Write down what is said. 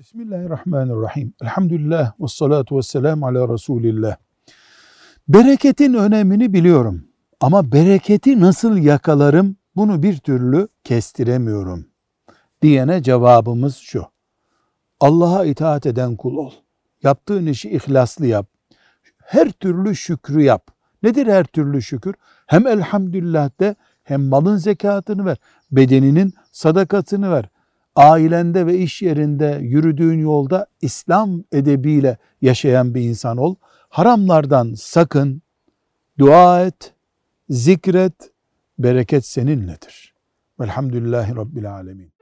Bismillahirrahmanirrahim. Elhamdülillah ve salatu ve selamu ala Resulillah. Bereketin önemini biliyorum. Ama bereketi nasıl yakalarım bunu bir türlü kestiremiyorum. Diyene cevabımız şu. Allah'a itaat eden kul ol. Yaptığın işi ihlaslı yap. Her türlü şükrü yap. Nedir her türlü şükür? Hem elhamdülillah de hem malın zekatını ver. Bedeninin sadakasını ver ailende ve iş yerinde yürüdüğün yolda İslam edebiyle yaşayan bir insan ol. Haramlardan sakın, dua et, zikret, bereket seninledir. Velhamdülillahi Rabbil Alemin.